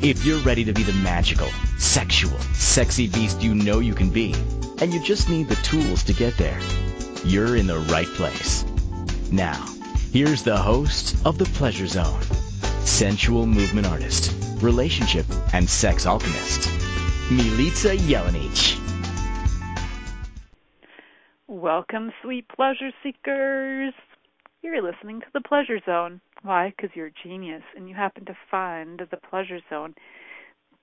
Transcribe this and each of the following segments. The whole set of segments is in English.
If you're ready to be the magical, sexual, sexy beast you know you can be, and you just need the tools to get there, you're in the right place. Now, here's the host of The Pleasure Zone, sensual movement artist, relationship and sex alchemist, Milica Jelenic. Welcome, sweet pleasure seekers. You're listening to The Pleasure Zone. Why? Because you're a genius and you happen to find the pleasure zone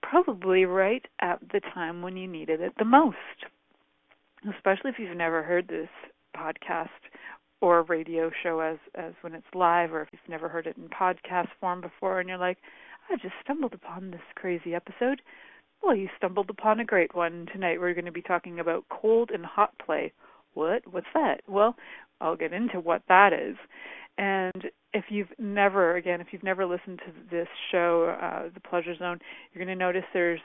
probably right at the time when you needed it the most. Especially if you've never heard this podcast or radio show as as when it's live or if you've never heard it in podcast form before and you're like, I just stumbled upon this crazy episode. Well, you stumbled upon a great one. Tonight we're going to be talking about cold and hot play. What? What's that? Well, I'll get into what that is. And if you've never, again, if you've never listened to this show, uh, The Pleasure Zone, you're going to notice there's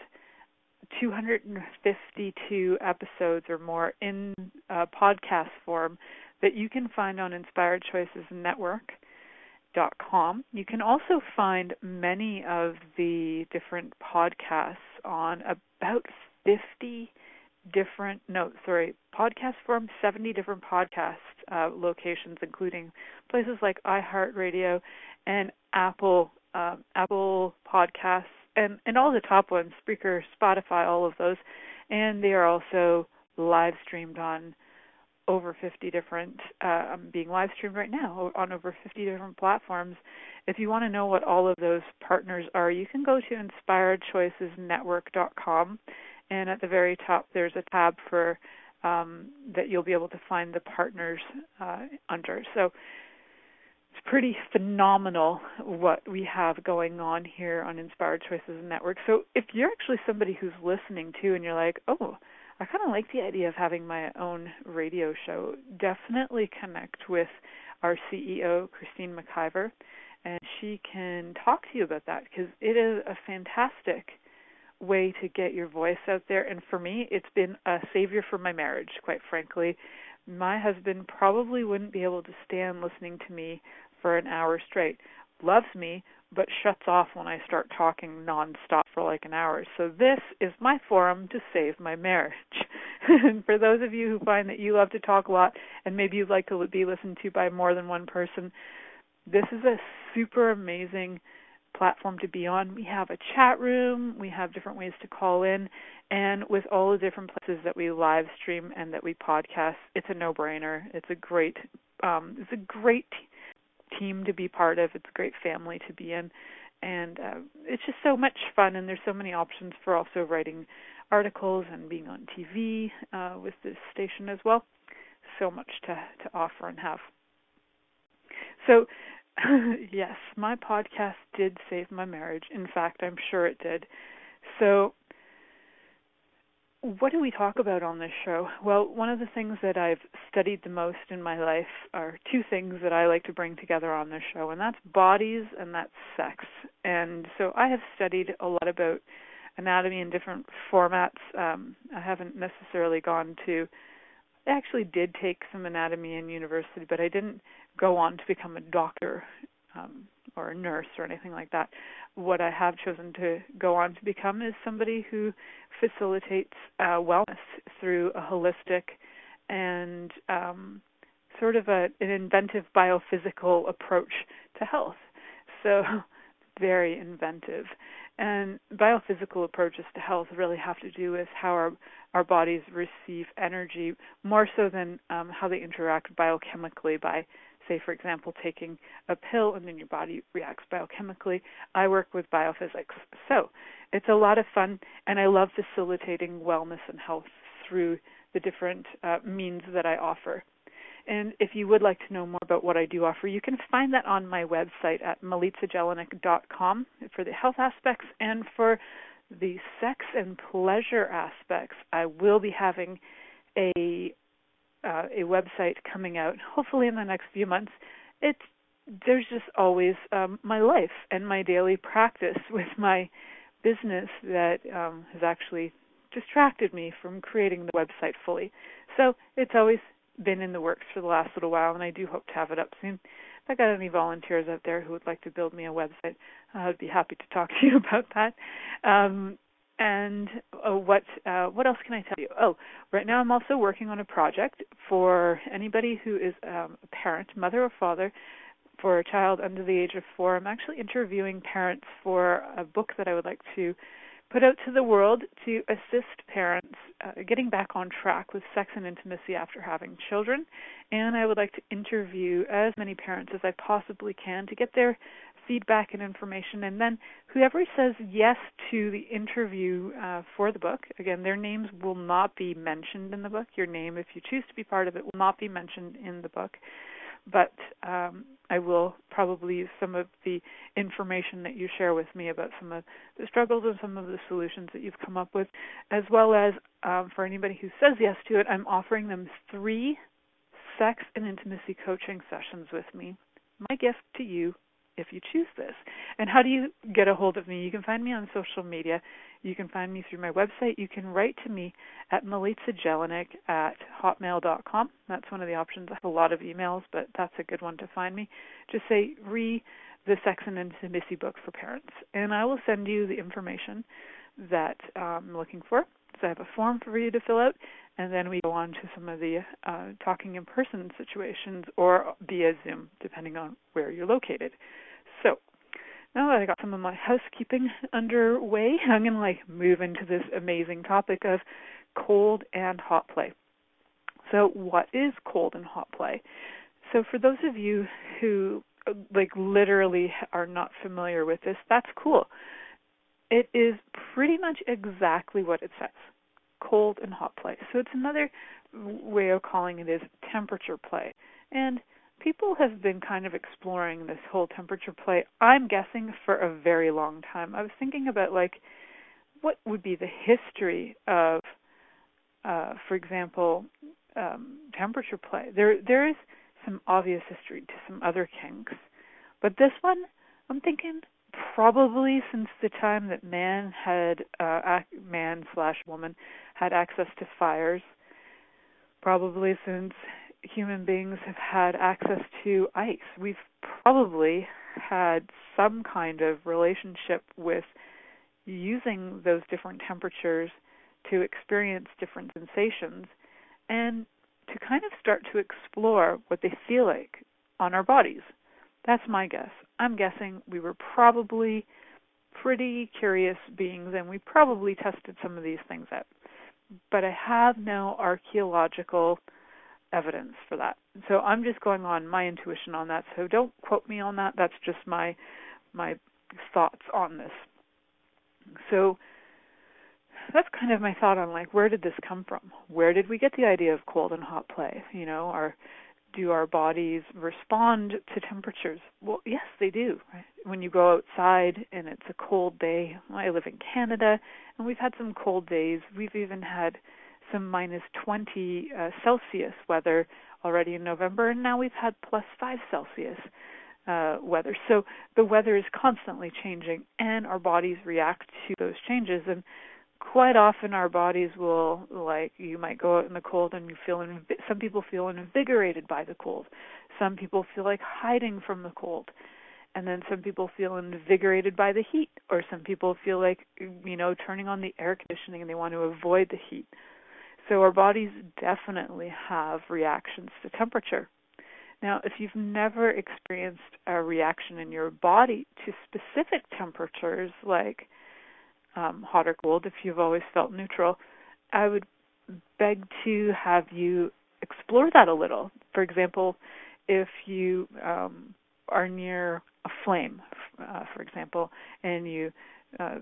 252 episodes or more in uh, podcast form that you can find on Inspired Choices Network. Dot com. You can also find many of the different podcasts on about 50 different no sorry podcast form 70 different podcast uh, locations including places like iheartradio and apple uh, apple podcasts and and all the top ones spreaker spotify all of those. And they are also live streamed on over 50 different uh, um, being live streamed right now on over 50 different platforms. If you want to know what all of those partners are you can go to inspiredchoicesnetwork.com and at the very top there's a tab for um, that you'll be able to find the partners uh, under. So it's pretty phenomenal what we have going on here on Inspired Choices Network. So if you're actually somebody who's listening to and you're like, oh, I kind of like the idea of having my own radio show, definitely connect with our CEO, Christine McIver, and she can talk to you about that because it is a fantastic way to get your voice out there. And for me, it's been a savior for my marriage, quite frankly. My husband probably wouldn't be able to stand listening to me for an hour straight. Loves me, but shuts off when I start talking nonstop for like an hour. So this is my forum to save my marriage. and for those of you who find that you love to talk a lot and maybe you'd like to be listened to by more than one person, this is a super amazing platform to be on. We have a chat room, we have different ways to call in, and with all the different places that we live stream and that we podcast, it's a no-brainer. It's a great um it's a great team to be part of. It's a great family to be in. And uh, it's just so much fun, and there's so many options for also writing articles and being on TV uh, with this station as well. So much to to offer and have. So yes, my podcast did save my marriage. In fact, I'm sure it did. So, what do we talk about on this show? Well, one of the things that I've studied the most in my life are two things that I like to bring together on this show, and that's bodies and that's sex. And so I have studied a lot about anatomy in different formats. Um, I haven't necessarily gone to I actually did take some anatomy in university, but I didn't go on to become a doctor um, or a nurse or anything like that. What I have chosen to go on to become is somebody who facilitates uh, wellness through a holistic and um, sort of a, an inventive biophysical approach to health. So, very inventive. And biophysical approaches to health really have to do with how our our bodies receive energy more so than um, how they interact biochemically by say for example taking a pill and then your body reacts biochemically i work with biophysics so it's a lot of fun and i love facilitating wellness and health through the different uh, means that i offer and if you would like to know more about what I do offer, you can find that on my website at milicajelenic.com for the health aspects and for the sex and pleasure aspects. I will be having a uh, a website coming out, hopefully in the next few months. It's there's just always um, my life and my daily practice with my business that um, has actually distracted me from creating the website fully. So it's always been in the works for the last little while, and I do hope to have it up soon. If I got any volunteers out there who would like to build me a website, I'd be happy to talk to you about that. Um, and uh, what uh, what else can I tell you? Oh, right now I'm also working on a project for anybody who is um, a parent, mother or father, for a child under the age of four. I'm actually interviewing parents for a book that I would like to put out to the world to assist parents uh, getting back on track with sex and intimacy after having children. And I would like to interview as many parents as I possibly can to get their feedback and information. And then whoever says yes to the interview uh, for the book, again, their names will not be mentioned in the book. Your name, if you choose to be part of it, will not be mentioned in the book but um, I will probably use some of the information that you share with me about some of the struggles and some of the solutions that you've come up with, as well as um, for anybody who says yes to it, I'm offering them three sex and intimacy coaching sessions with me. My gift to you if you choose this. And how do you get a hold of me? You can find me on social media. You can find me through my website. You can write to me at melitza at hotmail.com. That's one of the options. I have a lot of emails, but that's a good one to find me. Just say, re the Sex and Intimacy book for parents, and I will send you the information that um, I'm looking for. So I have a form for you to fill out, and then we go on to some of the uh, talking in person situations or via Zoom, depending on where you're located. So now that I got some of my housekeeping underway, I'm going to like move into this amazing topic of cold and hot play. So, what is cold and hot play? So, for those of you who like literally are not familiar with this, that's cool. It is pretty much exactly what it says cold and hot play. So it's another way of calling it is temperature play. And people have been kind of exploring this whole temperature play, I'm guessing, for a very long time. I was thinking about like what would be the history of uh, for example, um, temperature play. There there is some obvious history to some other kinks. But this one, I'm thinking probably since the time that man had uh, man slash woman had access to fires, probably since human beings have had access to ice. We've probably had some kind of relationship with using those different temperatures to experience different sensations and to kind of start to explore what they feel like on our bodies. That's my guess. I'm guessing we were probably pretty curious beings and we probably tested some of these things out. But I have no archaeological evidence for that. So I'm just going on my intuition on that. So don't quote me on that. That's just my my thoughts on this. So that's kind of my thought on like where did this come from? Where did we get the idea of cold and hot play? You know, our do our bodies respond to temperatures? Well, yes, they do. Right? When you go outside and it's a cold day, I live in Canada, and we've had some cold days. We've even had some minus 20 uh, Celsius weather already in November, and now we've had plus 5 Celsius uh, weather. So the weather is constantly changing, and our bodies react to those changes. And quite often our bodies will like you might go out in the cold and you feel inv- some people feel invigorated by the cold some people feel like hiding from the cold and then some people feel invigorated by the heat or some people feel like you know turning on the air conditioning and they want to avoid the heat so our bodies definitely have reactions to temperature now if you've never experienced a reaction in your body to specific temperatures like um, hot or cold, if you've always felt neutral, I would beg to have you explore that a little. For example, if you um, are near a flame, uh, for example, and you uh,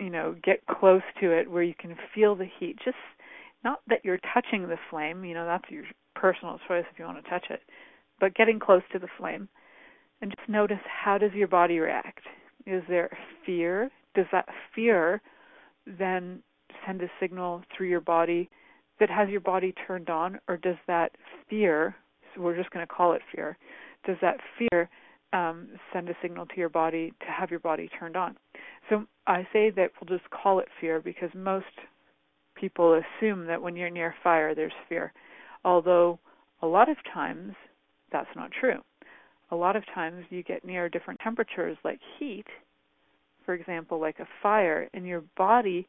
you know get close to it where you can feel the heat, just not that you're touching the flame, you know that's your personal choice if you want to touch it, but getting close to the flame and just notice how does your body react? Is there fear? does that fear then send a signal through your body that has your body turned on, or does that fear, so we're just going to call it fear, does that fear um, send a signal to your body to have your body turned on? So I say that we'll just call it fear because most people assume that when you're near fire, there's fear. Although a lot of times that's not true. A lot of times you get near different temperatures like heat, for example, like a fire, and your body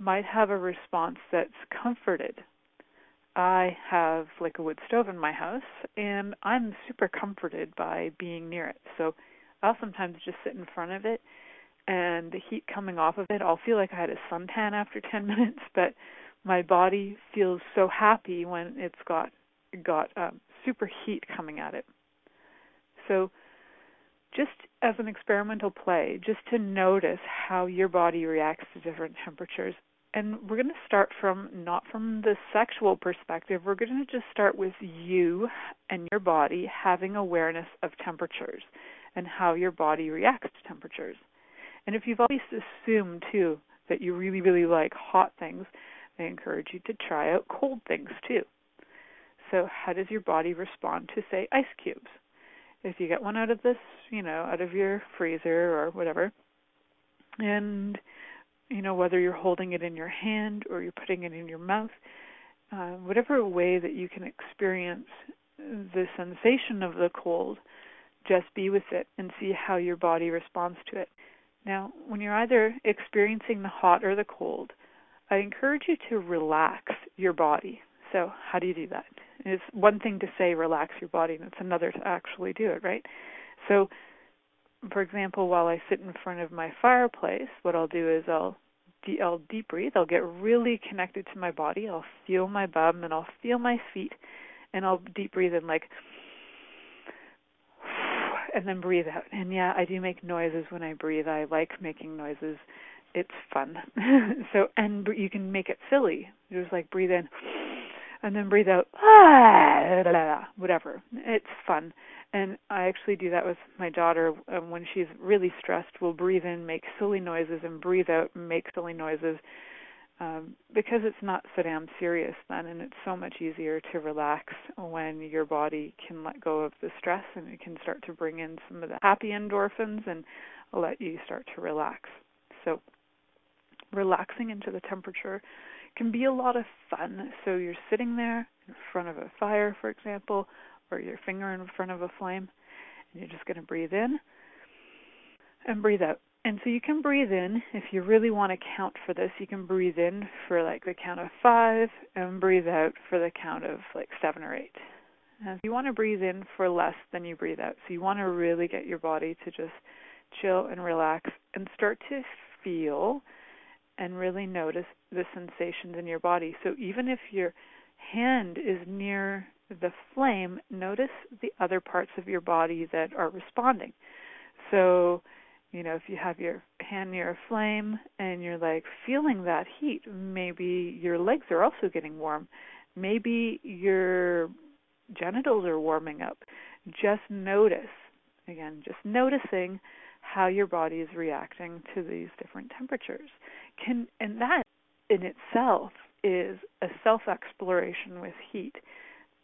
might have a response that's comforted. I have like a wood stove in my house, and I'm super comforted by being near it. So I'll sometimes just sit in front of it, and the heat coming off of it, I'll feel like I had a suntan after 10 minutes, but my body feels so happy when it's got got um, super heat coming at it. So just as an experimental play, just to notice how your body reacts to different temperatures. And we're going to start from not from the sexual perspective. We're going to just start with you and your body having awareness of temperatures and how your body reacts to temperatures. And if you've always assumed too that you really, really like hot things, I encourage you to try out cold things too. So, how does your body respond to, say, ice cubes? If you get one out of this, you know, out of your freezer or whatever, and you know whether you're holding it in your hand or you're putting it in your mouth, uh, whatever way that you can experience the sensation of the cold, just be with it and see how your body responds to it. Now, when you're either experiencing the hot or the cold, I encourage you to relax your body. So, how do you do that? It's one thing to say relax your body, and it's another to actually do it, right? So, for example, while I sit in front of my fireplace, what I'll do is I'll de- I'll deep breathe. I'll get really connected to my body. I'll feel my bum and I'll feel my feet, and I'll deep breathe in like, and then breathe out. And yeah, I do make noises when I breathe. I like making noises. It's fun. so and you can make it silly. Just like breathe in and then breathe out, whatever. It's fun. And I actually do that with my daughter um, when she's really stressed. We'll breathe in, make silly noises, and breathe out, make silly noises. Um, because it's not so damn serious then, and it's so much easier to relax when your body can let go of the stress and it can start to bring in some of the happy endorphins and let you start to relax. So, relaxing into the temperature can be a lot of fun. So you're sitting there in front of a fire, for example, or your finger in front of a flame, and you're just going to breathe in and breathe out. And so you can breathe in, if you really want to count for this, you can breathe in for like the count of five and breathe out for the count of like seven or eight. And you want to breathe in for less than you breathe out, so you want to really get your body to just chill and relax and start to feel and really notice the sensations in your body. So even if your hand is near the flame, notice the other parts of your body that are responding. So, you know, if you have your hand near a flame and you're like feeling that heat, maybe your legs are also getting warm. Maybe your genitals are warming up. Just notice, again, just noticing how your body is reacting to these different temperatures. Can and that in itself is a self exploration with heat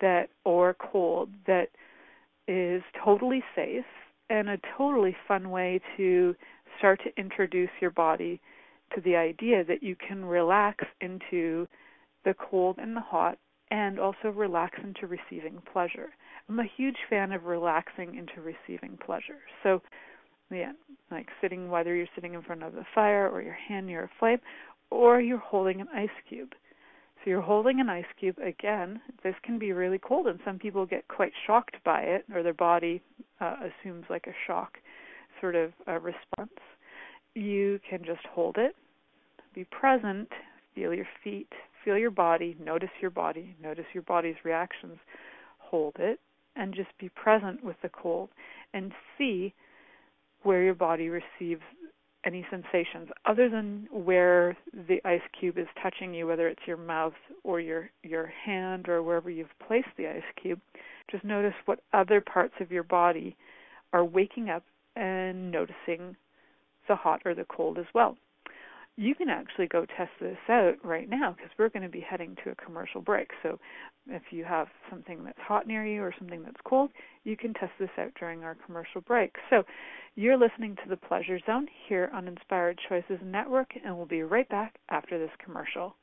that or cold that is totally safe and a totally fun way to start to introduce your body to the idea that you can relax into the cold and the hot and also relax into receiving pleasure. I'm a huge fan of relaxing into receiving pleasure. So yeah, like sitting whether you're sitting in front of the fire or your hand near a flame or you're holding an ice cube. So you're holding an ice cube again. This can be really cold, and some people get quite shocked by it, or their body uh, assumes like a shock sort of a response. You can just hold it, be present, feel your feet, feel your body, notice your body, notice your body's reactions, hold it, and just be present with the cold and see where your body receives any sensations other than where the ice cube is touching you, whether it's your mouth or your your hand or wherever you've placed the ice cube. Just notice what other parts of your body are waking up and noticing the hot or the cold as well. You can actually go test this out right now because we're going to be heading to a commercial break. So if you have something that's hot near you or something that's cold, you can test this out during our commercial break. So you're listening to the Pleasure Zone here on Inspired Choices Network, and we'll be right back after this commercial.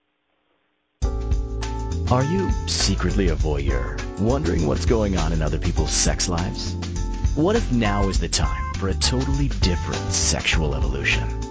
Are you secretly a voyeur, wondering what's going on in other people's sex lives? What if now is the time for a totally different sexual evolution?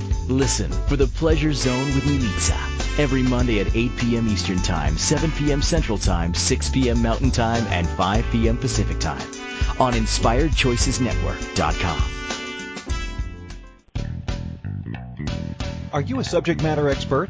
Listen for the Pleasure Zone with Milica every Monday at 8 p.m. Eastern Time, 7 p.m. Central Time, 6 p.m. Mountain Time, and 5 p.m. Pacific Time on InspiredChoicesNetwork.com. Are you a subject matter expert?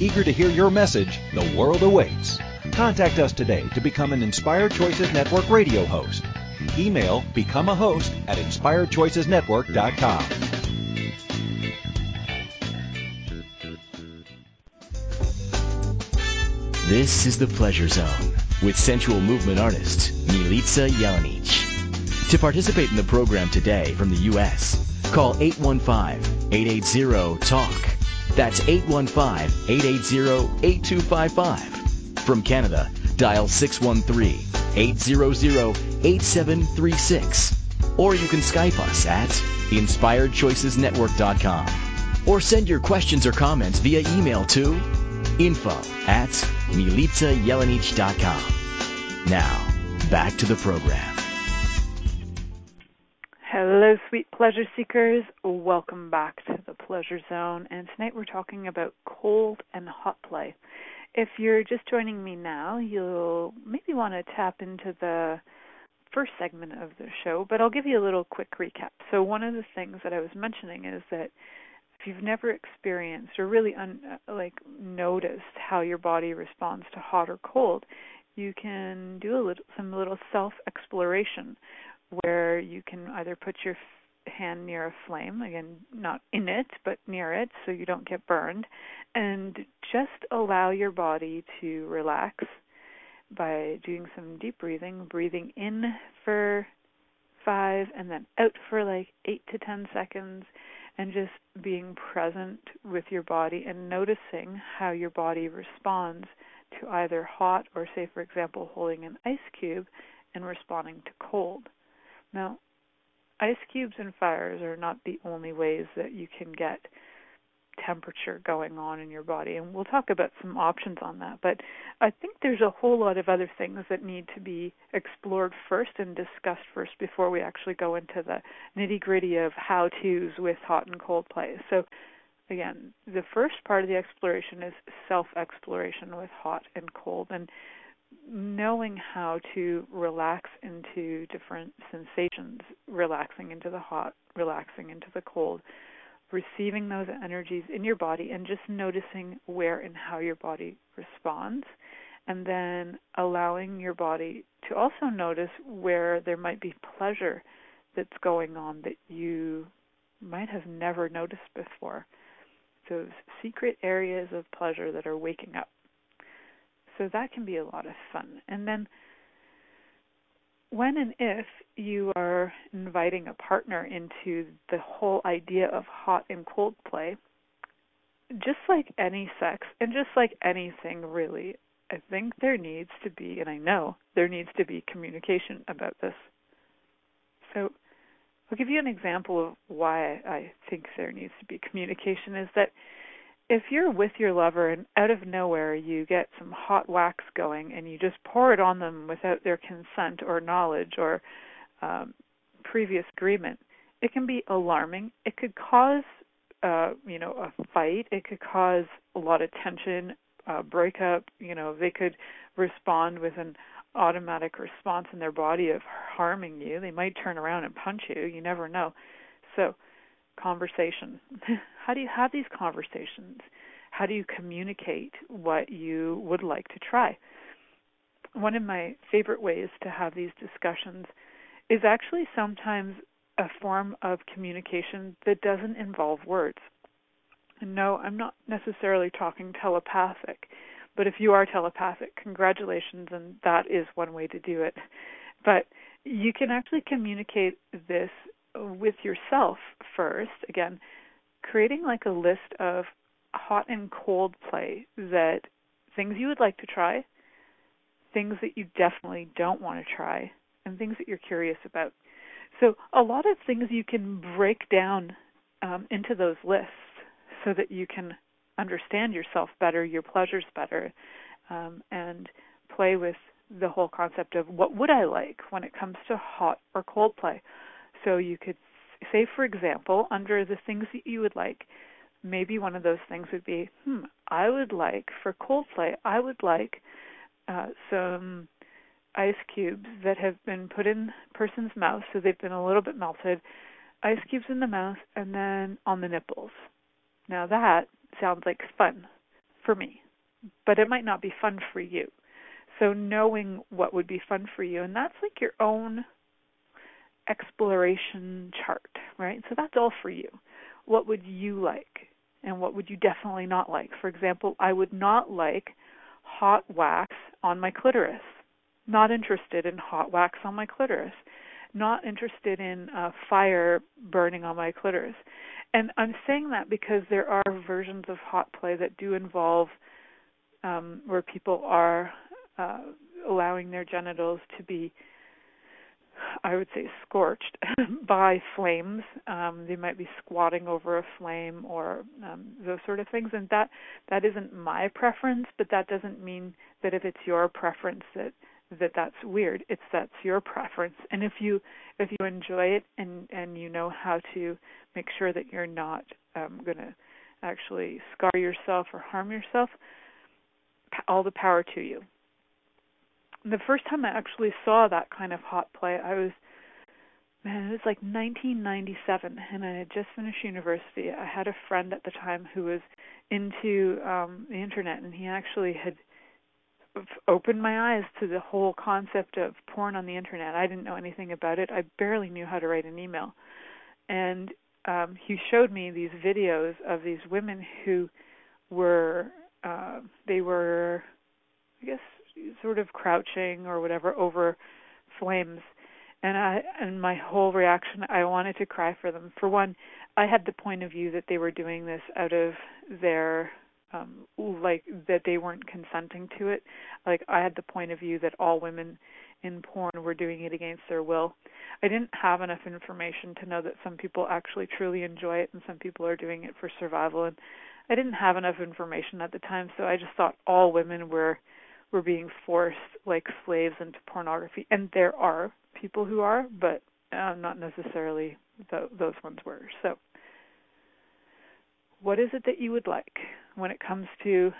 Eager to hear your message, the world awaits. Contact us today to become an Inspired Choices Network radio host. Email become a host at inspiredchoicesnetwork.com. This is the Pleasure Zone with sensual movement artist Milica Jelenic. To participate in the program today from the U.S., call 815-880-TALK. That's 815-880-8255. From Canada, dial 613-800-8736. Or you can Skype us at inspiredchoicesnetwork.com. Or send your questions or comments via email to info at milicajelenic.com. Now, back to the program. Hello, sweet pleasure seekers. Welcome back to the Pleasure Zone. And tonight we're talking about cold and hot play. If you're just joining me now, you'll maybe want to tap into the first segment of the show, but I'll give you a little quick recap. So, one of the things that I was mentioning is that if you've never experienced or really un, uh, like noticed how your body responds to hot or cold, you can do a little some little self exploration where you can either put your hand near a flame, again, not in it, but near it so you don't get burned, and just allow your body to relax by doing some deep breathing, breathing in for five and then out for like eight to ten seconds, and just being present with your body and noticing how your body responds to either hot or, say, for example, holding an ice cube and responding to cold. Now, ice cubes and fires are not the only ways that you can get temperature going on in your body and we'll talk about some options on that but i think there's a whole lot of other things that need to be explored first and discussed first before we actually go into the nitty gritty of how to's with hot and cold plays so again the first part of the exploration is self exploration with hot and cold and knowing how to relax into different sensations, relaxing into the hot, relaxing into the cold, receiving those energies in your body and just noticing where and how your body responds, and then allowing your body to also notice where there might be pleasure that's going on that you might have never noticed before. Those secret areas of pleasure that are waking up. So that can be a lot of fun. And then when and if you are inviting a partner into the whole idea of hot and cold play, just like any sex and just like anything really, I think there needs to be, and I know there needs to be communication about this. So I'll give you an example of why I think there needs to be communication is that if you're with your lover and out of nowhere you get some hot wax going and you just pour it on them without their consent or knowledge or um, previous agreement, it can be alarming. It could cause, uh, you know, a fight. It could cause a lot of tension, uh, breakup. You know, they could respond with an automatic response in their body of harming you. They might turn around and punch you. You never know. So, conversation. How do you have these conversations? How do you communicate what you would like to try? One of my favorite ways to have these discussions is actually sometimes a form of communication that doesn't involve words. And no, I'm not necessarily talking telepathic, but if you are telepathic, congratulations, and that is one way to do it. But you can actually communicate this with yourself first. Again, creating like a list of hot and cold play that things you would like to try, things that you definitely don't want to try, and things that you're curious about. So a lot of things you can break down um, into those lists so that you can understand yourself better, your pleasures better, um, and play with the whole concept of what would I like when it comes to hot or cold play. So you could say, for example, under the things that you would like, maybe one of those things would be, hmm, I would like for cold play, I would like uh, some ice cubes that have been put in person's mouth, so they've been a little bit melted. Ice cubes in the mouth and then on the nipples. Now that sounds like fun for me, but it might not be fun for you. So knowing what would be fun for you, and that's like your own exploration chart, right? So that's all for you. What would you like? And what would you definitely not like? For example, I would not like hot wax on my clitoris not interested in hot wax on my clitoris, not interested in uh, fire burning on my clitoris. And I'm saying that because there are versions of hot play that do involve um, where people are uh, allowing their genitals to be, I would say, scorched by flames. Um, they might be squatting over a flame or um, those sort of things. And that that isn't my preference, but that doesn't mean that if it's your preference that that that's weird. It's that's your preference. And if you if you enjoy it and and you know how to make sure that you're not um, going to actually scar yourself or harm yourself, all the power to you. The first time I actually saw that kind of hot play, I was man, it was like 1997, and I had just finished university. I had a friend at the time who was into um the internet, and he actually had opened my eyes to the whole concept of porn on the internet. I didn't know anything about it. I barely knew how to write an email. And um he showed me these videos of these women who were uh they were I guess sort of crouching or whatever over flames. And I and my whole reaction I wanted to cry for them. For one, I had the point of view that they were doing this out of their um like that they weren't consenting to it. Like i had the point of view that all women in porn were doing it against their will. I didn't have enough information to know that some people actually truly enjoy it and some people are doing it for survival. And i didn't have enough information at the time so i just thought all women were were being forced like slaves into pornography and there are people who are but uh, not necessarily th- those ones were so what is it that you would like when it comes to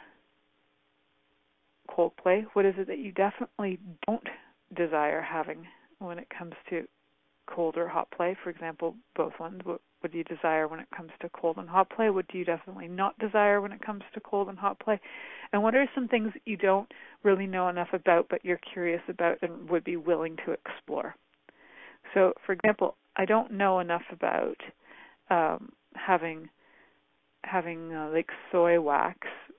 cold play? What is it that you definitely don't desire having when it comes to cold or hot play? For example, both ones. What would you desire when it comes to cold and hot play? What do you definitely not desire when it comes to cold and hot play? And what are some things that you don't really know enough about but you're curious about and would be willing to explore? So, for example, I don't know enough about um, having having uh, like soy wax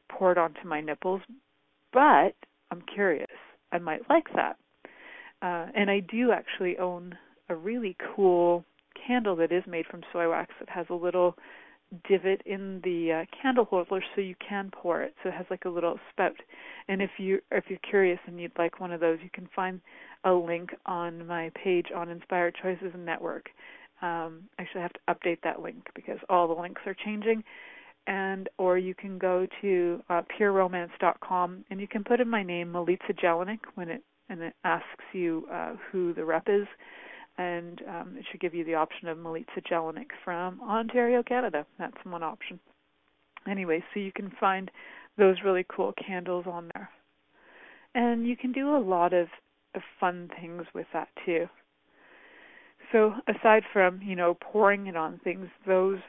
poured onto my nipples, but I'm curious. I might like that. Uh, and I do actually own a really cool candle that is made from soy wax that has a little divot in the uh, candle holder so you can pour it. So it has like a little spout. And if you if you're curious and you'd like one of those, you can find a link on my page on Inspired Choices Network. Um, actually, I have to update that link because all the links are changing and or you can go to uh, pureromance.com and you can put in my name Milica Jelenic when it and it asks you uh, who the rep is, and um, it should give you the option of Milica Jelenic from Ontario, Canada. That's one option. Anyway, so you can find those really cool candles on there, and you can do a lot of, of fun things with that too. So aside from you know pouring it on things, those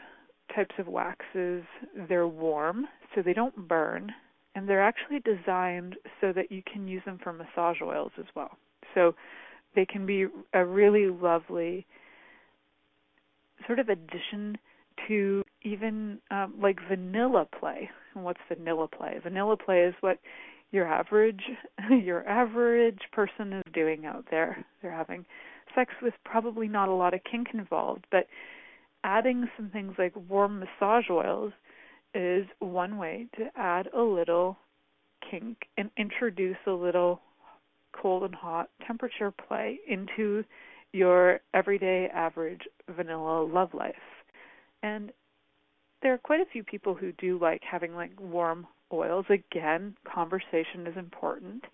types of waxes they're warm, so they don't burn, and they're actually designed so that you can use them for massage oils as well. So they can be a really lovely sort of addition to even um, like vanilla play. And what's vanilla play? Vanilla play is what your average your average person is doing out there. They're having sex with probably not a lot of kink involved, but adding some things like warm massage oils is one way to add a little kink and introduce a little cold and hot temperature play into your everyday average vanilla love life. And there are quite a few people who do like having like warm oils. Again, conversation is important.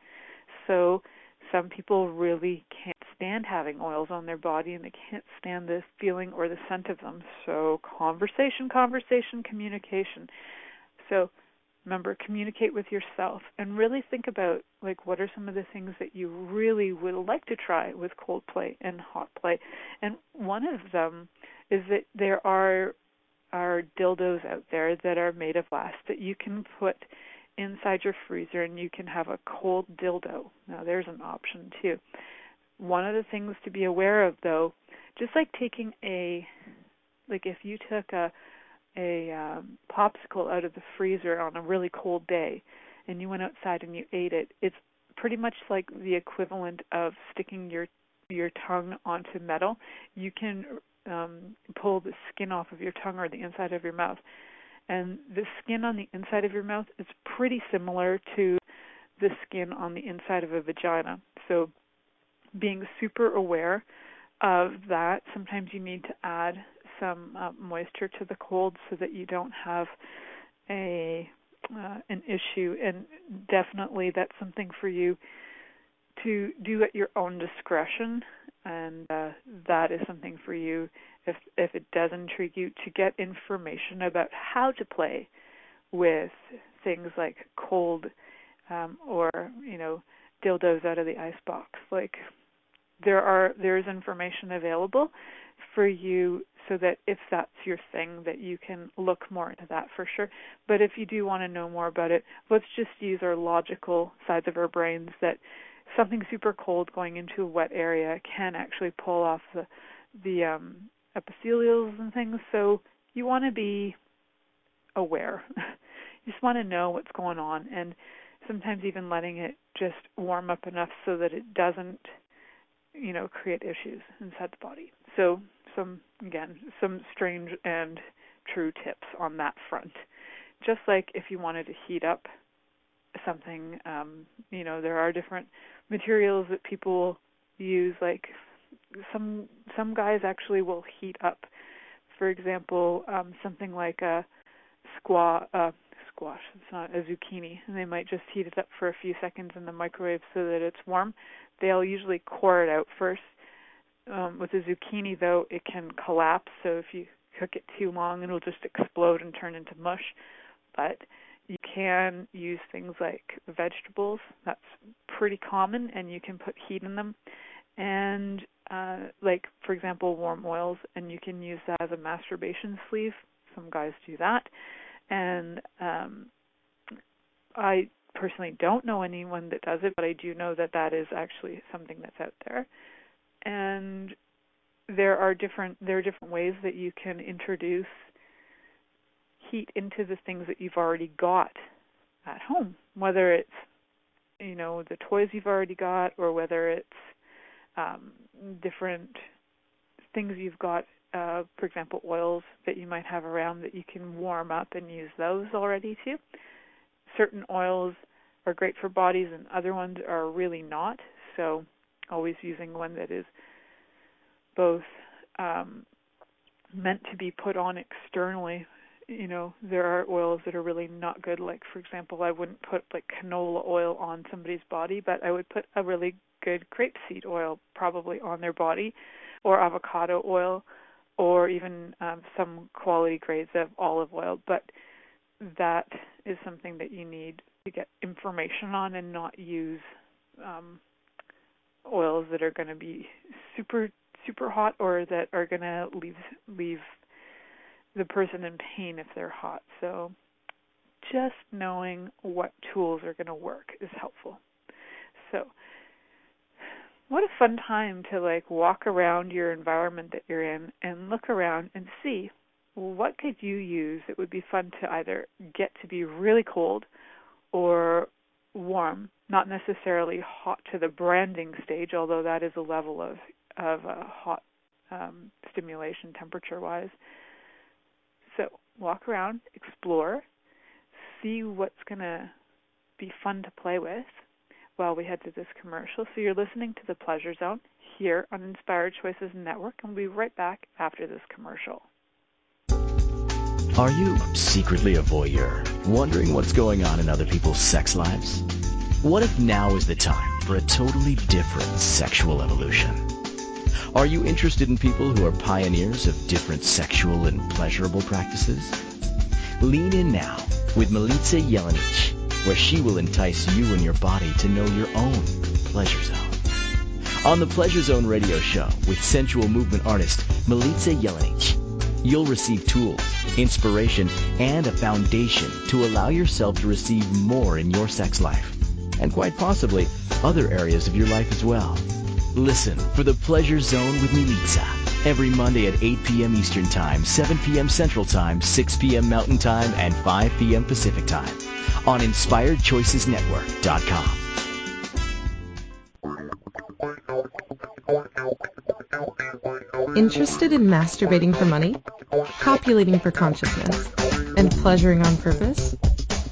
So some people really can't stand having oils on their body and they can't stand the feeling or the scent of them. So conversation, conversation, communication. So remember communicate with yourself and really think about like what are some of the things that you really would like to try with cold play and hot play. And one of them is that there are are dildos out there that are made of glass that you can put inside your freezer and you can have a cold dildo. Now there's an option too. One of the things to be aware of though, just like taking a like if you took a a um, popsicle out of the freezer on a really cold day and you went outside and you ate it, it's pretty much like the equivalent of sticking your your tongue onto metal. You can um, pull the skin off of your tongue or the inside of your mouth and the skin on the inside of your mouth is pretty similar to the skin on the inside of a vagina. So being super aware of that, sometimes you need to add some uh, moisture to the cold so that you don't have a uh, an issue. And definitely that's something for you to do at your own discretion. And uh, that is something for you if if it does intrigue you to get information about how to play with things like cold um, or you know dildos out of the ice box like there are there's information available for you so that if that's your thing that you can look more into that for sure but if you do want to know more about it let's just use our logical sides of our brains that something super cold going into a wet area can actually pull off the the um, epithelials and things. So you want to be aware. you just want to know what's going on, and sometimes even letting it just warm up enough so that it doesn't, you know, create issues inside the body. So some again some strange and true tips on that front. Just like if you wanted to heat up something, um, you know, there are different materials that people use like some some guys actually will heat up for example um something like a squash uh squash it's not a zucchini and they might just heat it up for a few seconds in the microwave so that it's warm they'll usually core it out first um with a zucchini though it can collapse so if you cook it too long it'll just explode and turn into mush but you can use things like vegetables. That's pretty common, and you can put heat in them. And uh, like, for example, warm oils, and you can use that as a masturbation sleeve. Some guys do that. And um, I personally don't know anyone that does it, but I do know that that is actually something that's out there. And there are different there are different ways that you can introduce heat into the things that you've already got at home, whether it's you know the toys you've already got or whether it's um, different things you've got. Uh, for example, oils that you might have around that you can warm up and use those already too. Certain oils are great for bodies and other ones are really not. So always using one that is both um, meant to be put on externally. You know there are oils that are really not good. Like for example i wouldn't put like canola oil on somebody's body but i would put a really good grapeseed oil probably on their body or avocado oil or even um, some quality grades of olive oil. But that is something that you need to get information on and not use um, oils that are going to be super super hot or that are going to leave leave the person in pain if they're hot. So just knowing what tools are going to work is helpful. So what a fun time to like walk around your environment that you're in and look around and see what could you use that would be fun to either get to be really cold or warm, not necessarily hot to the branding stage, although that is a level of of uh, hot um, stimulation temperature wise. So walk around, explore, see what's going to be fun to play with while we head to this commercial. So you're listening to the Pleasure Zone here on Inspired Choices Network, and we'll be right back after this commercial. Are you secretly a voyeur, wondering what's going on in other people's sex lives? What if now is the time for a totally different sexual evolution? Are you interested in people who are pioneers of different sexual and pleasurable practices? Lean in now with Milica Jelenic, where she will entice you and your body to know your own pleasure zone. On the Pleasure Zone radio show with sensual movement artist Milica Jelenic, you'll receive tools, inspiration, and a foundation to allow yourself to receive more in your sex life, and quite possibly other areas of your life as well. Listen for The Pleasure Zone with Milica every Monday at 8 p.m. Eastern Time, 7 p.m. Central Time, 6 p.m. Mountain Time, and 5 p.m. Pacific Time on InspiredChoicesNetwork.com. Interested in masturbating for money, copulating for consciousness, and pleasuring on purpose?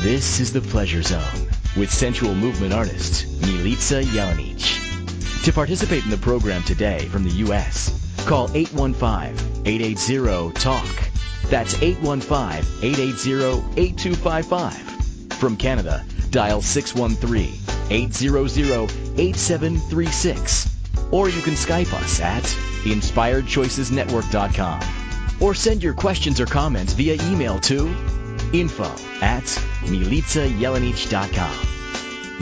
this is the Pleasure Zone with sensual movement artist Milica Jelenic. To participate in the program today from the U.S., call 815-880-TALK. That's 815-880-8255. From Canada, dial 613-800-8736. Or you can Skype us at inspiredchoicesnetwork.com or send your questions or comments via email to info at milicajelenic.com.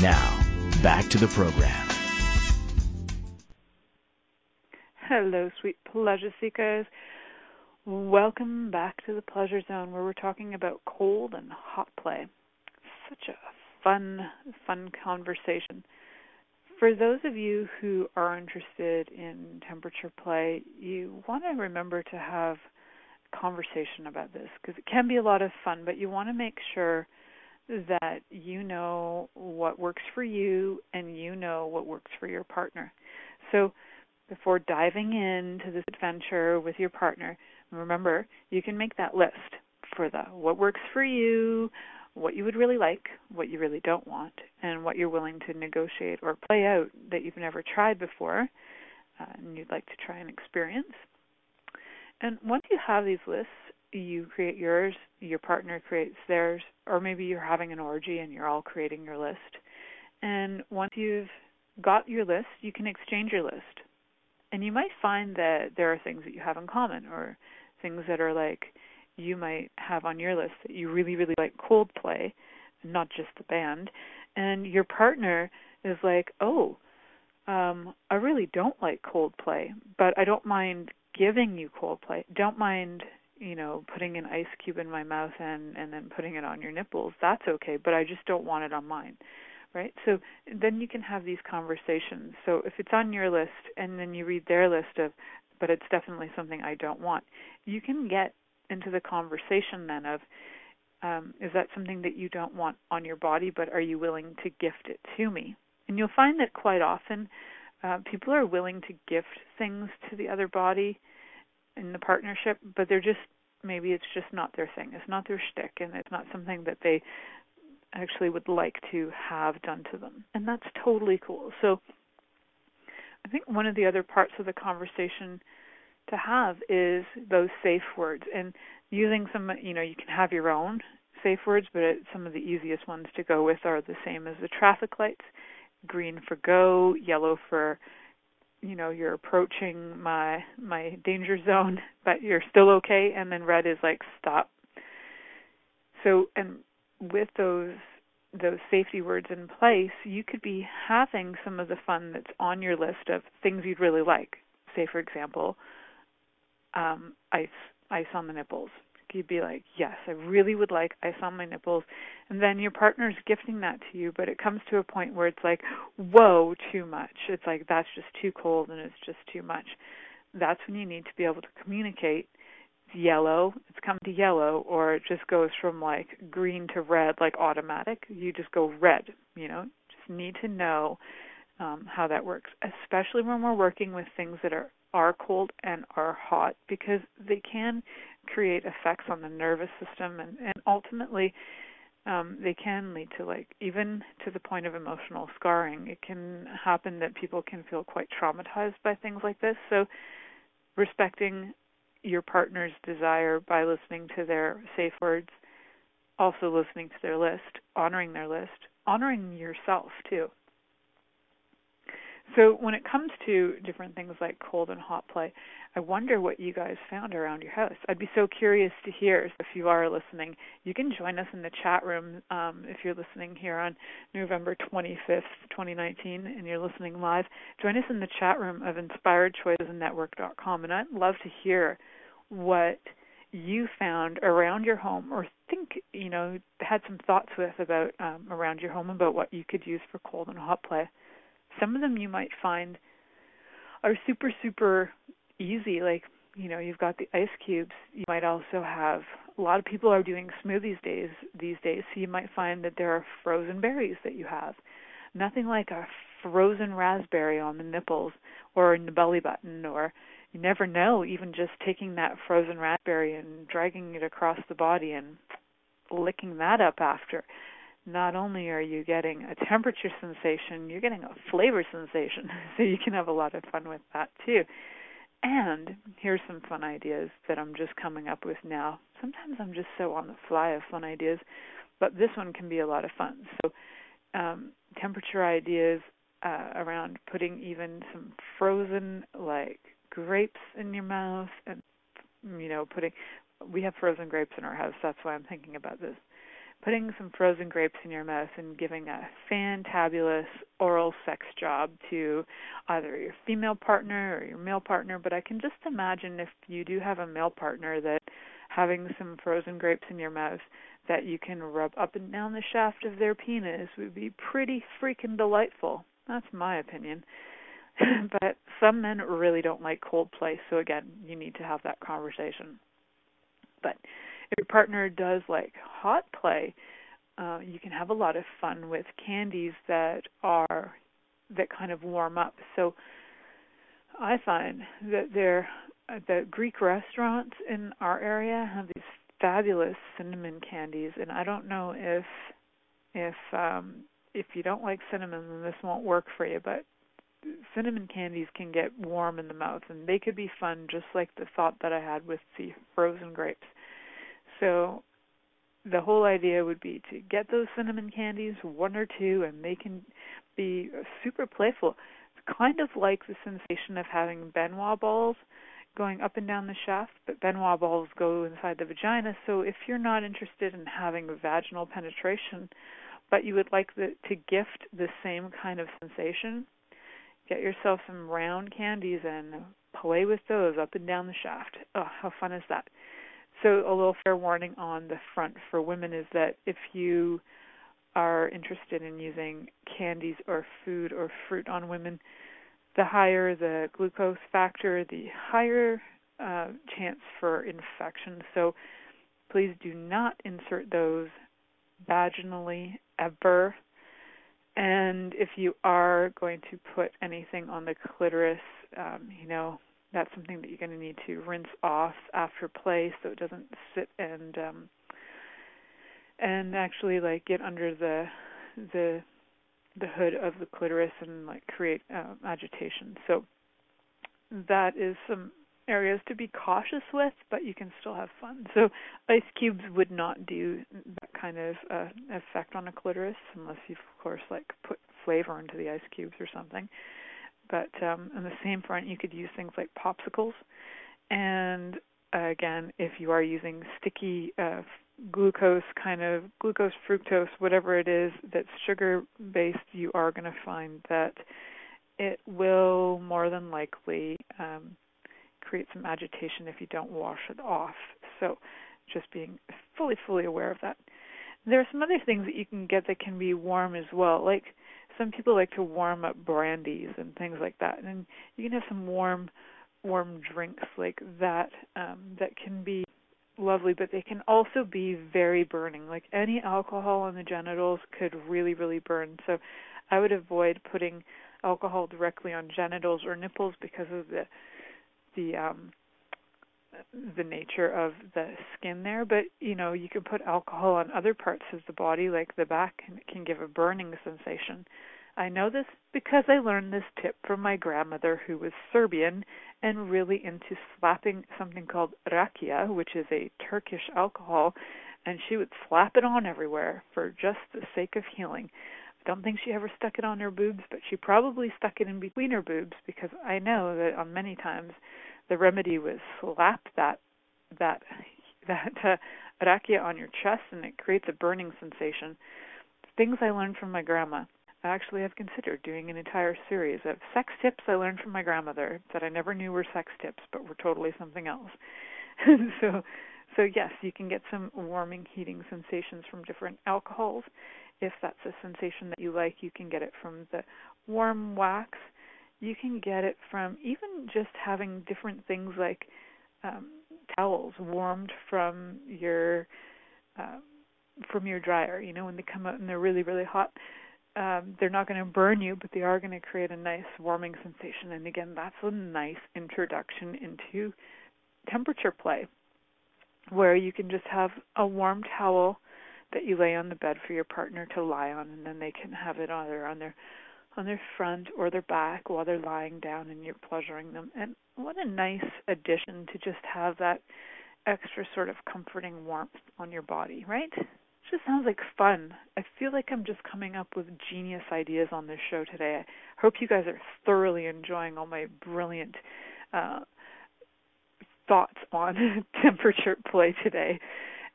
Now, back to the program. Hello, sweet pleasure seekers. Welcome back to the Pleasure Zone where we're talking about cold and hot play. Such a fun, fun conversation for those of you who are interested in temperature play, you want to remember to have conversation about this because it can be a lot of fun, but you want to make sure that you know what works for you and you know what works for your partner. So before diving into this adventure with your partner, remember you can make that list for the what works for you, what you would really like, what you really don't want, and what you're willing to negotiate or play out that you've never tried before uh, and you'd like to try and experience. And once you have these lists, you create yours, your partner creates theirs, or maybe you're having an orgy and you're all creating your list. And once you've got your list, you can exchange your list. And you might find that there are things that you have in common or things that are like you might have on your list that you really, really like Coldplay, not just the band, and your partner is like, oh, um, I really don't like Coldplay, but I don't mind giving you Coldplay. Don't mind, you know, putting an ice cube in my mouth and and then putting it on your nipples. That's okay, but I just don't want it on mine. Right? So then you can have these conversations. So if it's on your list and then you read their list of but it's definitely something I don't want. You can get into the conversation then of um, is that something that you don't want on your body, but are you willing to gift it to me? And you'll find that quite often uh, people are willing to gift things to the other body in the partnership, but they're just maybe it's just not their thing. It's not their shtick, and it's not something that they actually would like to have done to them, and that's totally cool. So, I think one of the other parts of the conversation to have is those safe words. And using some. You know, you can have your own safe words, but some of the easiest ones to go with are the same as the traffic lights: green for go, yellow for you know you're approaching my my danger zone but you're still okay. And then red is like stop. So and with those those safety words in place you could be having some of the fun that's on your list of things you'd really like. Say for example um ice ice on the nipples you'd be like, yes, I really would like ice on my nipples. And then your partner's gifting that to you, but it comes to a point where it's like, whoa, too much. It's like, that's just too cold and it's just too much. That's when you need to be able to communicate. It's yellow, it's come to yellow, or it just goes from like green to red, like automatic. You just go red, you know, just need to know um, how that works, especially when we're working with things that are are cold and are hot because they can create effects on the nervous system and, and ultimately um, they can lead to like even to the point of emotional scarring. It can happen that people can feel quite traumatized by things like this. So respecting your partner's desire by listening to their safe words, also listening to their list, honoring their list, honoring yourself too. So when it comes to different things like cold and hot play, I wonder what you guys found around your house. I'd be so curious to hear. If you are listening, you can join us in the chat room um, if you're listening here on November 25th, 2019, and you're listening live. Join us in the chat room of InspiredChoicesNetwork.com, and I'd love to hear what you found around your home or think you know had some thoughts with about um, around your home about what you could use for cold and hot play some of them you might find are super super easy. Like you know you've got the ice cubes. You might also have a lot of people are doing smoothies days these days. So you might find that there are frozen berries that you have. Nothing like a frozen raspberry on the nipples or in the belly button or you never know even just taking that frozen raspberry and dragging it across the body and licking that up after not only are you getting a temperature sensation, you're getting a flavor sensation. So you can have a lot of fun with that too. And here's some fun ideas that I'm just coming up with now. Sometimes I'm just so on the fly of fun ideas, but this one can be a lot of fun. So, um, temperature ideas uh, around putting even some frozen like grapes in your mouth, and you know, putting. We have frozen grapes in our house. That's why I'm thinking about this putting some frozen grapes in your mouth and giving a fantabulous oral sex job to either your female partner or your male partner. But I can just imagine if you do have a male partner that having some frozen grapes in your mouth that you can rub up and down the shaft of their penis would be pretty freaking delightful. That's my opinion. but some men really don't like cold play, so again, you need to have that conversation. But your partner does like hot play, uh, you can have a lot of fun with candies that are that kind of warm up. So I find that there the Greek restaurants in our area have these fabulous cinnamon candies, and I don't know if if um, if you don't like cinnamon, then this won't work for you. But cinnamon candies can get warm in the mouth, and they could be fun, just like the thought that I had with the frozen grapes. So the whole idea would be to get those cinnamon candies, one or two, and they can be super playful. It's kind of like the sensation of having Ben Wa balls going up and down the shaft, but Ben Wa balls go inside the vagina. So if you're not interested in having vaginal penetration, but you would like the, to gift the same kind of sensation, get yourself some round candies and play with those up and down the shaft. Oh, how fun is that? So a little fair warning on the front for women is that if you are interested in using candies or food or fruit on women, the higher the glucose factor, the higher uh, chance for infection. So please do not insert those vaginally ever. And if you are going to put anything on the clitoris, um, you know, that's something that you're going to need to rinse off after play so it doesn't sit and um and actually like get under the the the hood of the clitoris and like create uh, agitation. So that is some areas to be cautious with, but you can still have fun. So ice cubes would not do that kind of uh, effect on a clitoris unless you, of course, like put flavor into the ice cubes or something. But um, on the same front, you could use things like popsicles. And uh, again, if you are using sticky uh, glucose kind of glucose fructose whatever it is that's sugar based you are going to find that it will more than likely um, create some agitation if you don't wash it off so just being fully fully aware of that there are some other things that you can get that can be warm as well like some people like to warm up brandies and things like that and you can have some warm warm drinks like that um, that can be lovely, but they can also be very burning. Like any alcohol on the genitals could really, really burn. So I would avoid putting alcohol directly on genitals or nipples because of the the um the nature of the skin there but you know you can put alcohol on other parts of the body like the back and it can give a burning sensation I know this because I learned this tip from my grandmother who was Serbian and really into slapping something called rakia, which is a Turkish alcohol, and she would slap it on everywhere for just the sake of healing. I don't think she ever stuck it on her boobs, but she probably stuck it in between her boobs because I know that on many times the remedy was slap that that that uh, rakia on your chest and it creates a burning sensation. Things I learned from my grandma. I actually have considered doing an entire series of sex tips I learned from my grandmother that I never knew were sex tips, but were totally something else. so, so yes, you can get some warming, heating sensations from different alcohols. If that's a sensation that you like, you can get it from the warm wax. You can get it from even just having different things like um, towels warmed from your uh, from your dryer. You know, when they come out and they're really, really hot um, they're not going to burn you, but they are going to create a nice warming sensation. And again, that's a nice introduction into temperature play, where you can just have a warm towel that you lay on the bed for your partner to lie on, and then they can have it either on their on their front or their back while they're lying down and you're pleasuring them. And what a nice addition to just have that extra sort of comforting warmth on your body, right? just sounds like fun. I feel like I'm just coming up with genius ideas on this show today. I hope you guys are thoroughly enjoying all my brilliant uh, thoughts on temperature play today,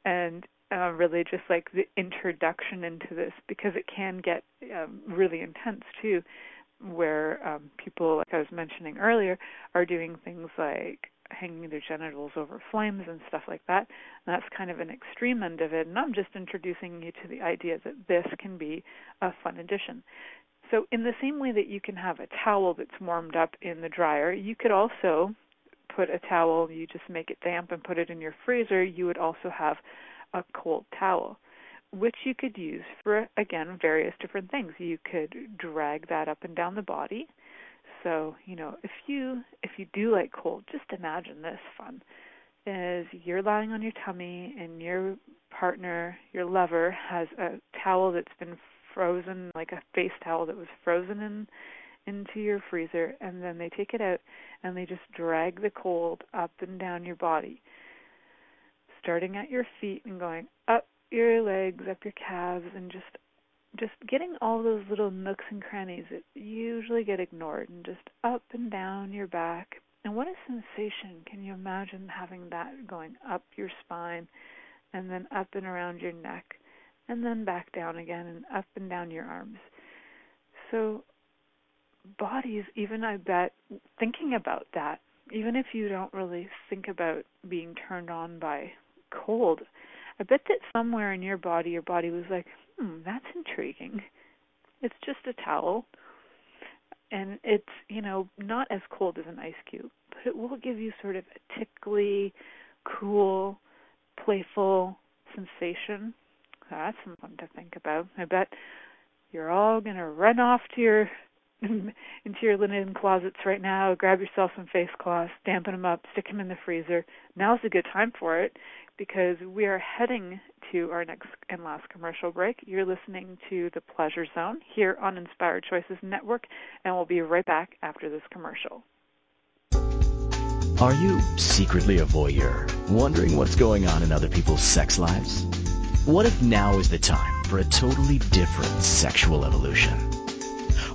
and uh, really just like the introduction into this because it can get um, really intense too, where um, people, like I was mentioning earlier, are doing things like hanging their genitals over flames and stuff like that. And that's kind of an extreme end of it. And I'm just introducing you to the idea that this can be a fun addition. So, in the same way that you can have a towel that's warmed up in the dryer, you could also put a towel, you just make it damp and put it in your freezer. You would also have a cold towel, which you could use for, again, various different things. You could drag that up and down the body so, you know, if you if you do like cold, just imagine this fun. Is you're lying on your tummy and your partner, your lover has a towel that's been frozen like a face towel that was frozen in into your freezer and then they take it out and they just drag the cold up and down your body starting at your feet and going up your legs up your calves and just just getting all those little nooks and crannies that usually get ignored and just up and down your back. And what a sensation. Can you imagine having that going up your spine and then up and around your neck and then back down again and up and down your arms? So, bodies, even I bet, thinking about that, even if you don't really think about being turned on by cold, I bet that somewhere in your body, your body was like, hmm, that's intriguing. It's just a towel. and it's you know not as cold as an ice cube, but it will give you sort of a tickly, cool, playful sensation. That's something to think about. I bet you're all gonna run off to your into your linen closets right now, grab yourself some face cloths, dampen them up, stick them in the freezer. Now's a good time for it because we are heading to our next and last commercial break. You're listening to The Pleasure Zone here on Inspired Choices Network, and we'll be right back after this commercial. Are you secretly a voyeur, wondering what's going on in other people's sex lives? What if now is the time for a totally different sexual evolution?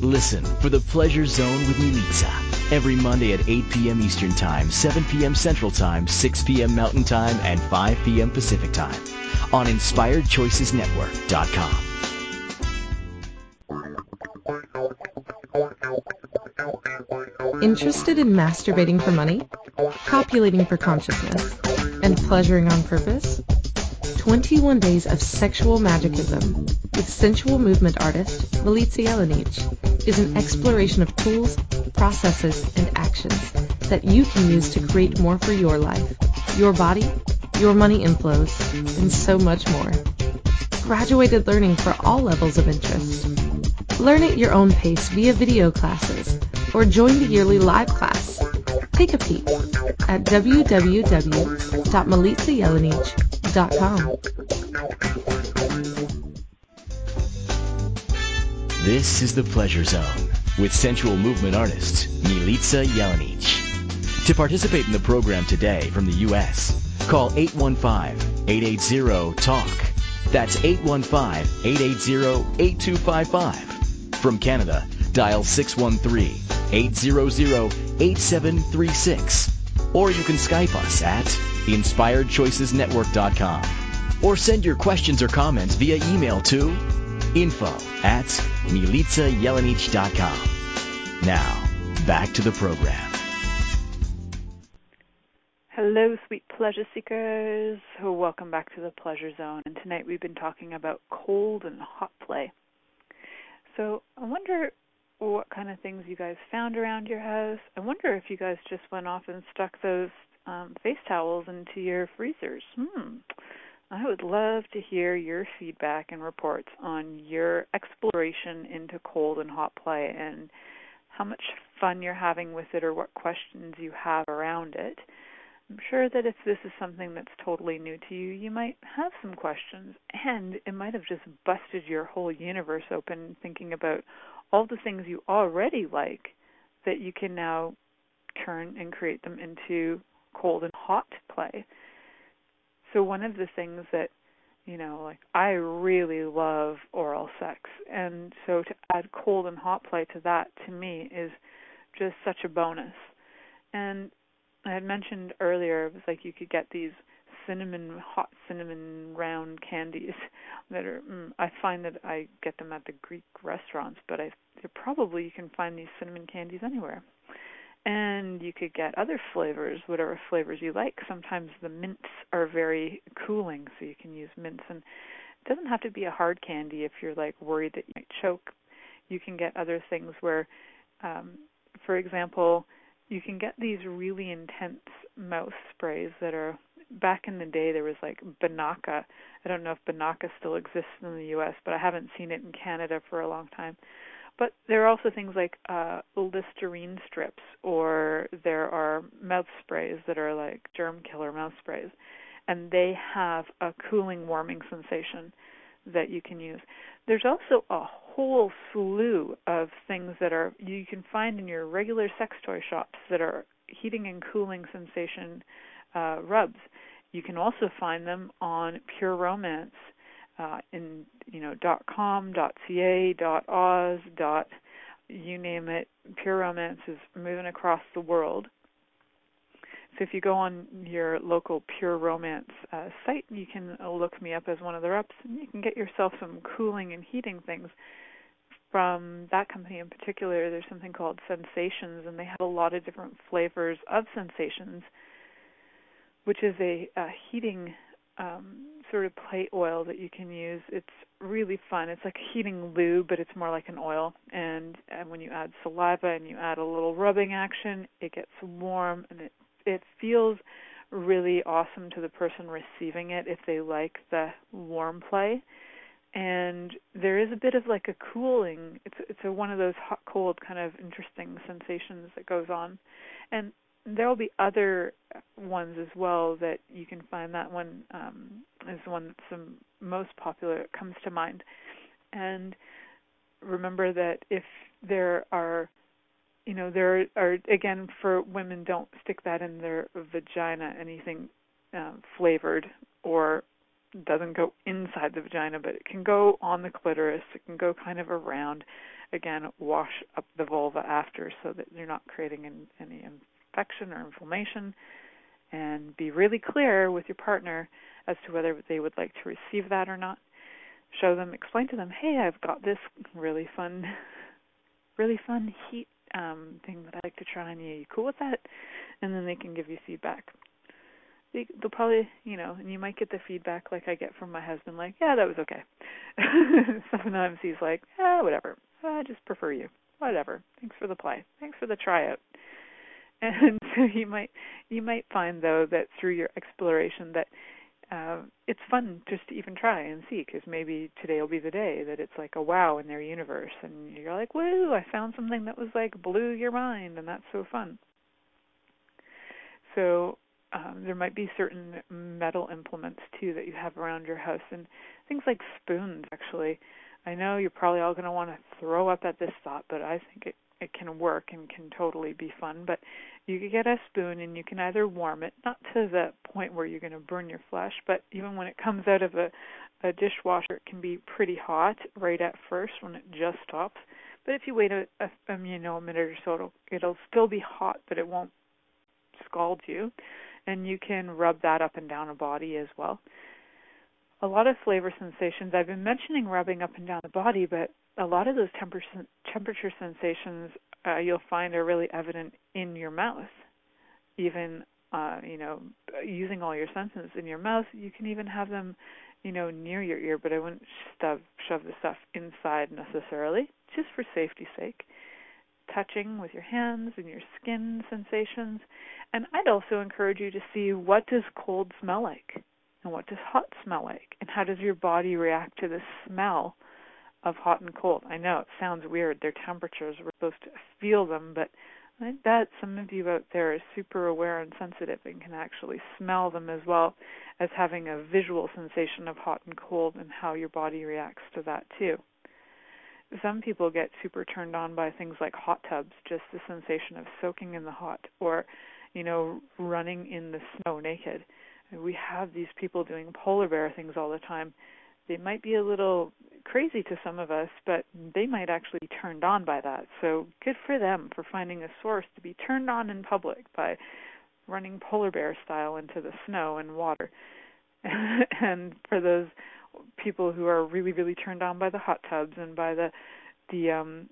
Listen for the Pleasure Zone with Milica every Monday at 8 p.m. Eastern Time, 7 p.m. Central Time, 6 p.m. Mountain Time, and 5 p.m. Pacific Time on InspiredChoicesNetwork.com. Interested in masturbating for money, copulating for consciousness, and pleasuring on purpose? 21 Days of Sexual Magicism with sensual movement artist Milica Jelenic is an exploration of tools, processes, and actions that you can use to create more for your life, your body, your money inflows, and so much more. Graduated learning for all levels of interest. Learn at your own pace via video classes or join the yearly live class. Take a peek at www.milicajelenic.com this is the Pleasure Zone with sensual movement artist Milica Jelenic. To participate in the program today from the U.S., call 815-880-TALK. That's 815-880-8255. From Canada, dial 613-800-8736. Or you can Skype us at inspiredchoicesnetwork.com or send your questions or comments via email to info at milicajelenic.com. Now, back to the program. Hello, sweet pleasure seekers. Welcome back to the Pleasure Zone. And tonight we've been talking about cold and hot play. So I wonder what kind of things you guys found around your house. I wonder if you guys just went off and stuck those um, face towels into your freezers. Hmm. I would love to hear your feedback and reports on your exploration into cold and hot play and how much fun you're having with it or what questions you have around it. I'm sure that if this is something that's totally new to you, you might have some questions and it might have just busted your whole universe open thinking about all the things you already like that you can now turn and create them into cold and hot play. So one of the things that you know, like I really love oral sex, and so to add cold and hot play to that to me is just such a bonus. And I had mentioned earlier, it was like you could get these cinnamon, hot cinnamon round candies that are. Mm, I find that I get them at the Greek restaurants, but I probably you can find these cinnamon candies anywhere and you could get other flavors, whatever flavors you like. Sometimes the mints are very cooling, so you can use mints. And it doesn't have to be a hard candy if you're like worried that you might choke. You can get other things where, um, for example, you can get these really intense mouth sprays that are. Back in the day, there was like Binaca. I don't know if Binaca still exists in the U.S., but I haven't seen it in Canada for a long time but there are also things like uh, Listerine strips, or there are mouth sprays that are like germ killer mouth sprays, and they have a cooling, warming sensation that you can use. There's also a whole slew of things that are you can find in your regular sex toy shops that are heating and cooling sensation uh, rubs. You can also find them on Pure Romance uh, in you know dot com, dot ca, dot oz, dot you name it, Pure Romance is moving across the world. So if you go on your local Pure Romance uh, site, you can look me up as one of the reps, and you can get yourself some cooling and heating things from that company in particular. There's something called Sensations, and they have a lot of different flavors of Sensations, which is a, a heating um, sort of plate oil that you can use. It's really fun. It's like heating lube, but it's more like an oil. And, and when you add saliva and you add a little rubbing action, it gets warm and it it feels really awesome to the person receiving it if they like the warm play. And there is a bit of like a cooling. It's it's a, one of those hot cold kind of interesting sensations that goes on. And there will be other ones as well that you can find. That one um, is the one that's the most popular. that comes to mind. And remember that if there are, you know, there are again for women, don't stick that in their vagina. Anything um, flavored or doesn't go inside the vagina, but it can go on the clitoris. It can go kind of around. Again, wash up the vulva after so that you're not creating any infection or inflammation and be really clear with your partner as to whether they would like to receive that or not. Show them, explain to them, hey, I've got this really fun, really fun heat um, thing that I'd like to try on you. you cool with that? And then they can give you feedback. They, they'll probably, you know, and you might get the feedback like I get from my husband, like, yeah, that was okay. Sometimes he's like, yeah, whatever. I just prefer you. Whatever. Thanks for the play. Thanks for the tryout. And so you might you might find though that through your exploration that uh, it's fun just to even try and see because maybe today will be the day that it's like a wow in their universe and you're like woo I found something that was like blew your mind and that's so fun. So um, there might be certain metal implements too that you have around your house and things like spoons actually. I know you're probably all going to want to throw up at this thought, but I think it it can work and can totally be fun. But you can get a spoon and you can either warm it, not to the point where you're going to burn your flesh, but even when it comes out of a, a dishwasher, it can be pretty hot right at first when it just stops. But if you wait a, a, you know a minute or so, it'll it'll still be hot, but it won't scald you. And you can rub that up and down a body as well. A lot of flavor sensations. I've been mentioning rubbing up and down the body, but a lot of those temperature temperature sensations uh, you'll find are really evident in your mouth. Even uh, you know, using all your senses in your mouth, you can even have them, you know, near your ear. But I wouldn't shove shove the stuff inside necessarily, just for safety's sake. Touching with your hands and your skin sensations, and I'd also encourage you to see what does cold smell like, and what does hot smell like, and how does your body react to the smell of hot and cold. I know it sounds weird. Their temperatures, we're supposed to feel them, but I bet some of you out there are super aware and sensitive and can actually smell them as well as having a visual sensation of hot and cold and how your body reacts to that too. Some people get super turned on by things like hot tubs, just the sensation of soaking in the hot or, you know, running in the snow naked. We have these people doing polar bear things all the time they might be a little crazy to some of us, but they might actually be turned on by that. So good for them for finding a source to be turned on in public by running polar bear style into the snow and water. and for those people who are really really turned on by the hot tubs and by the the um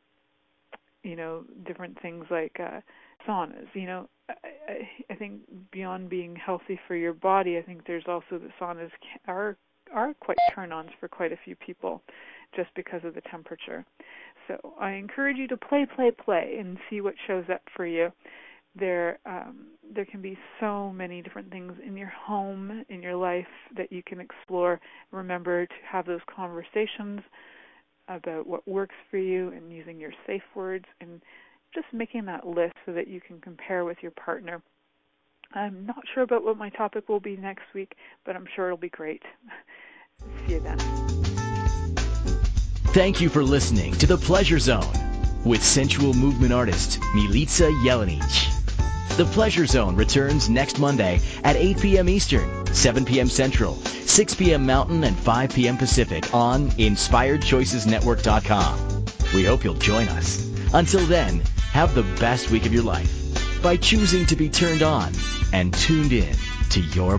you know different things like uh saunas you know I, I think beyond being healthy for your body i think there's also the saunas are are quite turn-ons for quite a few people just because of the temperature. So I encourage you to play, play, play, and see what shows up for you. There, um, there can be so many different things in your home, in your life that you can explore. Remember to have those conversations about what works for you and using your safe words and just making that list so that you can compare with your partner. I'm not sure about what my topic will be next week, but I'm sure it'll be great. See you then. Thank you for listening to The Pleasure Zone with sensual movement artist Milica Jelenic. The Pleasure Zone returns next Monday at 8 p.m. Eastern, 7 p.m. Central, 6 p.m. Mountain, and 5 p.m. Pacific on InspiredChoicesNetwork.com. We hope you'll join us. Until then, have the best week of your life by choosing to be turned on and tuned in to your